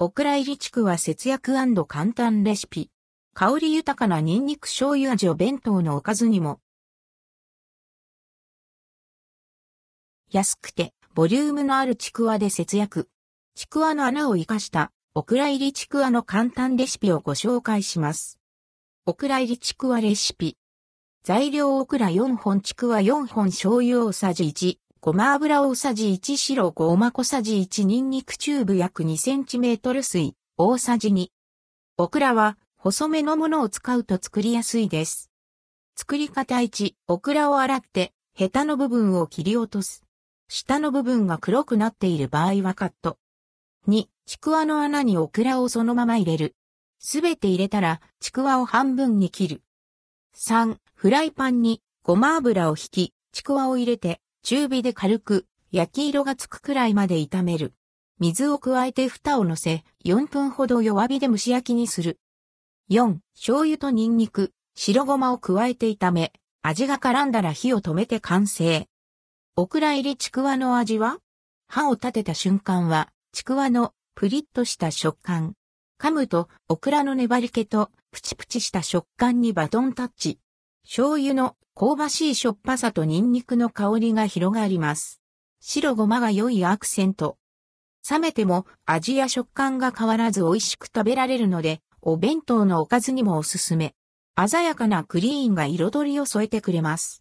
オクラ入りちくわ節約簡単レシピ。香り豊かなニンニク醤油味を弁当のおかずにも。安くて、ボリュームのあるちくわで節約。ちくわの穴を活かした、オクラ入りちくわの簡単レシピをご紹介します。オクラ入りちくわレシピ。材料オクラ4本ちくわ4本醤油大さじ1、ごま油大さじ1白ごま小さじ1ニンニクチューブ約2センチメートル水大さじ2。オクラは細めのものを使うと作りやすいです。作り方1、オクラを洗ってヘタの部分を切り落とす。下の部分が黒くなっている場合はカット。2、ちくわの穴にオクラをそのまま入れる。すべて入れたら、ちくわを半分に切る。3、フライパンにごま油を引き、ちくわを入れて、中火で軽く焼き色がつくくらいまで炒める。水を加えて蓋を乗せ、4分ほど弱火で蒸し焼きにする。4、醤油とニンニク、白ごまを加えて炒め、味が絡んだら火を止めて完成。オクラ入りちくわの味は？歯を立てた瞬間は、ちくわのプリッとした食感。噛むと、オクラの粘り気と、プチプチした食感にバトンタッチ。醤油の香ばしいしょっぱさとニンニクの香りが広がります。白ごまが良いアクセント。冷めても味や食感が変わらず美味しく食べられるので、お弁当のおかずにもおすすめ。鮮やかなクリーンが彩りを添えてくれます。